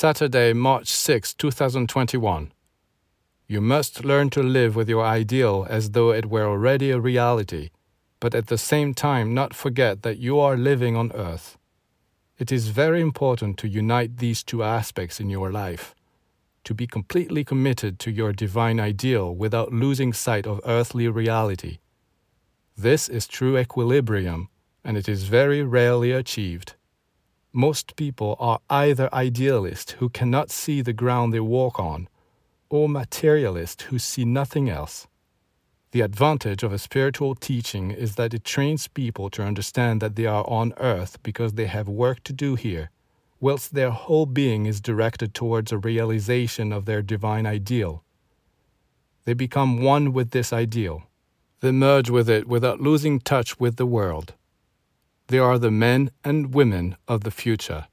Saturday, March 6, 2021. You must learn to live with your ideal as though it were already a reality, but at the same time not forget that you are living on earth. It is very important to unite these two aspects in your life, to be completely committed to your divine ideal without losing sight of earthly reality. This is true equilibrium, and it is very rarely achieved. Most people are either idealists who cannot see the ground they walk on, or materialists who see nothing else. The advantage of a spiritual teaching is that it trains people to understand that they are on earth because they have work to do here, whilst their whole being is directed towards a realization of their divine ideal. They become one with this ideal. They merge with it without losing touch with the world. They are the men and women of the future.